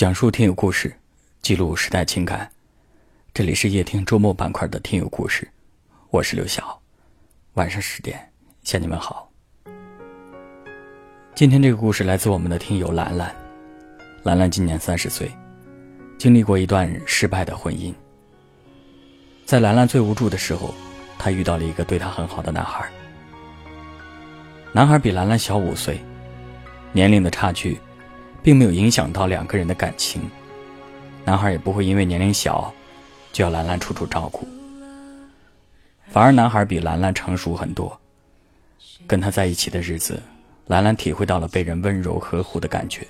讲述听友故事，记录时代情感。这里是夜听周末板块的听友故事，我是刘晓。晚上十点向你们好。今天这个故事来自我们的听友兰兰。兰兰今年三十岁，经历过一段失败的婚姻。在兰兰最无助的时候，她遇到了一个对她很好的男孩。男孩比兰兰小五岁，年龄的差距，并没有影响到两个人的感情。男孩也不会因为年龄小，就要兰兰处处照顾。反而男孩比兰兰成熟很多。跟他在一起的日子，兰兰体会到了被人温柔呵护的感觉。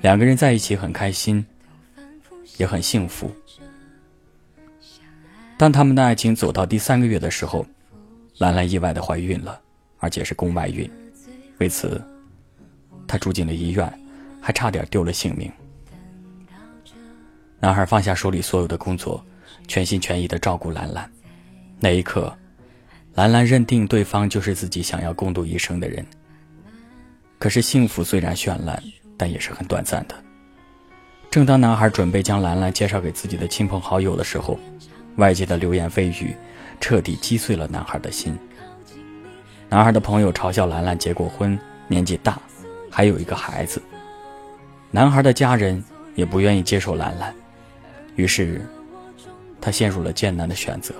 两个人在一起很开心，也很幸福。当他们的爱情走到第三个月的时候，兰兰意外的怀孕了。而且是宫外孕，为此，他住进了医院，还差点丢了性命。男孩放下手里所有的工作，全心全意的照顾兰兰。那一刻，兰兰认定对方就是自己想要共度一生的人。可是幸福虽然绚烂，但也是很短暂的。正当男孩准备将兰兰介绍给自己的亲朋好友的时候，外界的流言蜚语，彻底击碎了男孩的心。男孩的朋友嘲笑兰兰结过婚，年纪大，还有一个孩子。男孩的家人也不愿意接受兰兰，于是，他陷入了艰难的选择。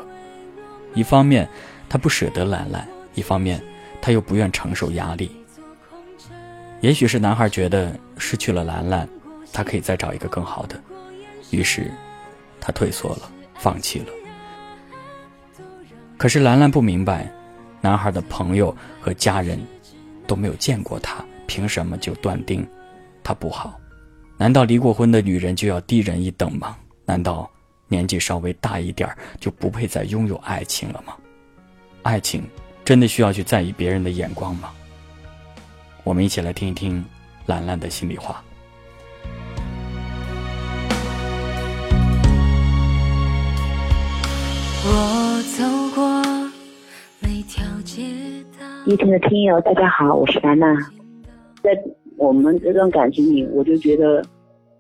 一方面，他不舍得兰兰；一方面，他又不愿承受压力。也许是男孩觉得失去了兰兰，他可以再找一个更好的，于是，他退缩了，放弃了。可是兰兰不明白。男孩的朋友和家人都没有见过他，凭什么就断定他不好？难道离过婚的女人就要低人一等吗？难道年纪稍微大一点就不配再拥有爱情了吗？爱情真的需要去在意别人的眼光吗？我们一起来听一听兰兰的心里话。我走过每条街道。一听的听友，大家好，我是兰兰。在我们这段感情里，我就觉得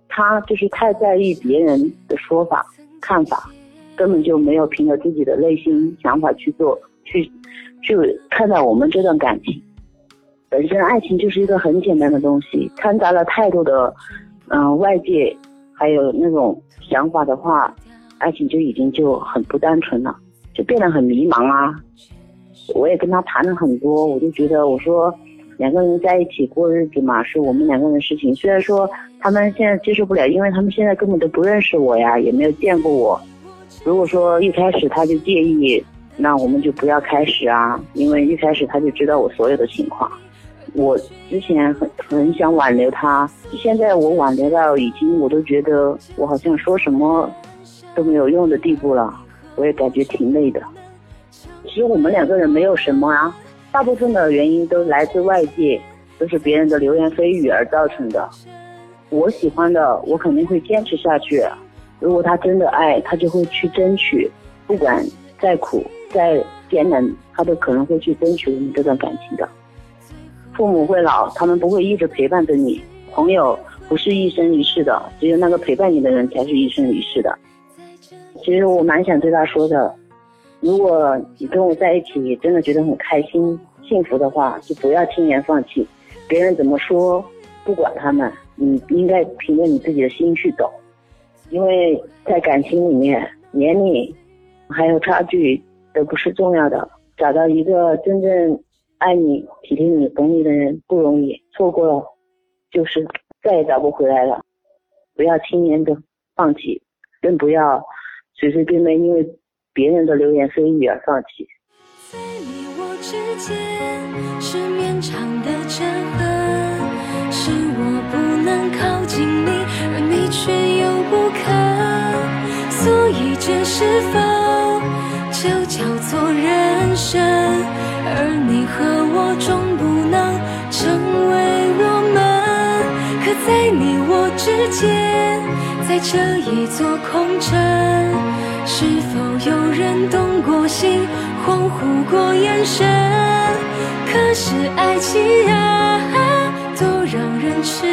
他就是太在意别人的说法、看法，根本就没有凭着自己的内心想法去做、去去看待我们这段感情。本身爱情就是一个很简单的东西，掺杂了太多的嗯外界还有那种想法的话，爱情就已经就很不单纯了，就变得很迷茫啊。我也跟他谈了很多，我就觉得我说两个人在一起过日子嘛，是我们两个人的事情。虽然说他们现在接受不了，因为他们现在根本都不认识我呀，也没有见过我。如果说一开始他就介意，那我们就不要开始啊，因为一开始他就知道我所有的情况。我之前很很想挽留他，现在我挽留到已经我都觉得我好像说什么都没有用的地步了，我也感觉挺累的。其实我们两个人没有什么啊，大部分的原因都来自外界，都是别人的流言蜚语而造成的。我喜欢的，我肯定会坚持下去。如果他真的爱，他就会去争取，不管再苦再艰难，他都可能会去争取我们这段感情的。父母会老，他们不会一直陪伴着你。朋友不是一生一世的，只有那个陪伴你的人才是一生一世的。其实我蛮想对他说的。如果你跟我在一起，真的觉得很开心、幸福的话，就不要轻言放弃。别人怎么说，不管他们，你应该凭着你自己的心去走。因为在感情里面，年龄还有差距都不是重要的。找到一个真正爱你、体贴你、懂你的人不容易，错过了就是再也找不回来了。不要轻言的放弃，更不要随随便便因为。别人的流言蜚语而放弃。在你我之间是绵长的折痕，是我不能靠近你，而你却又不肯，所以这是否就叫做人生？而你和我终不能成为我们，可在你我之间，在这一座空城。是否有人动过心，恍惚过眼神？可是爱情啊，都让人吃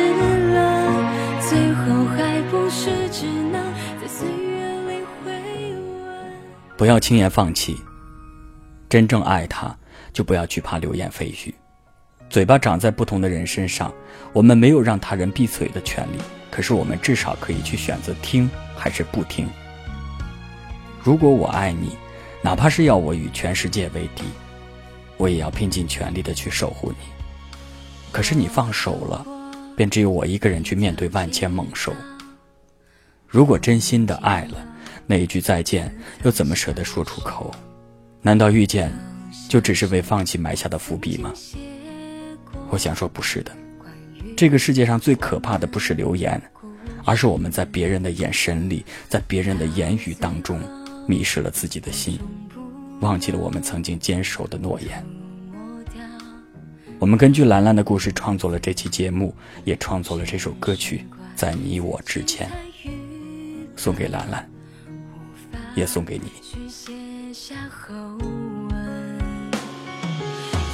了，最后。还不是只能在岁月里回味。不要轻言放弃，真正爱他，就不要惧怕流言蜚语。嘴巴长在不同的人身上，我们没有让他人闭嘴的权利，可是我们至少可以去选择听还是不听。如果我爱你，哪怕是要我与全世界为敌，我也要拼尽全力的去守护你。可是你放手了，便只有我一个人去面对万千猛兽。如果真心的爱了，那一句再见又怎么舍得说出口？难道遇见就只是为放弃埋下的伏笔吗？我想说，不是的。这个世界上最可怕的不是流言，而是我们在别人的眼神里，在别人的言语当中。迷失了自己的心，忘记了我们曾经坚守的诺言。我们根据兰兰的故事创作了这期节目，也创作了这首歌曲《在你我之间》，送给兰兰，也送给你。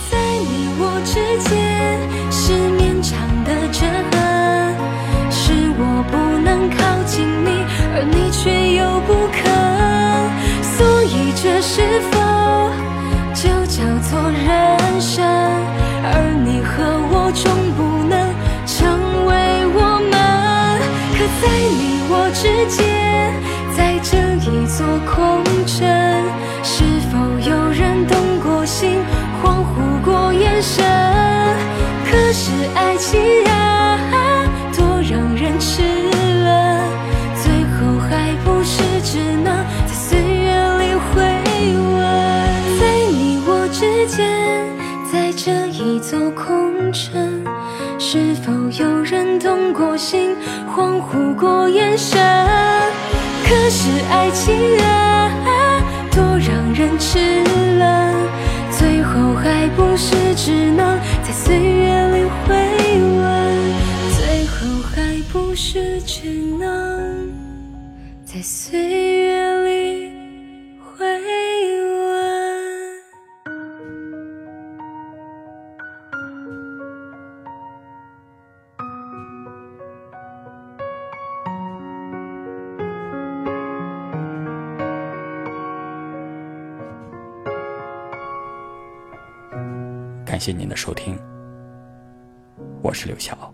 在你我之间是绵长的折痕，世界，在这一座空城，是否有人动过心，恍惚过眼神？可是爱情恍惚过眼神？可是爱情啊，多让人痴了，最后还不是只能在岁月里回味，最后还不是只能在岁月感谢您的收听，我是刘晓。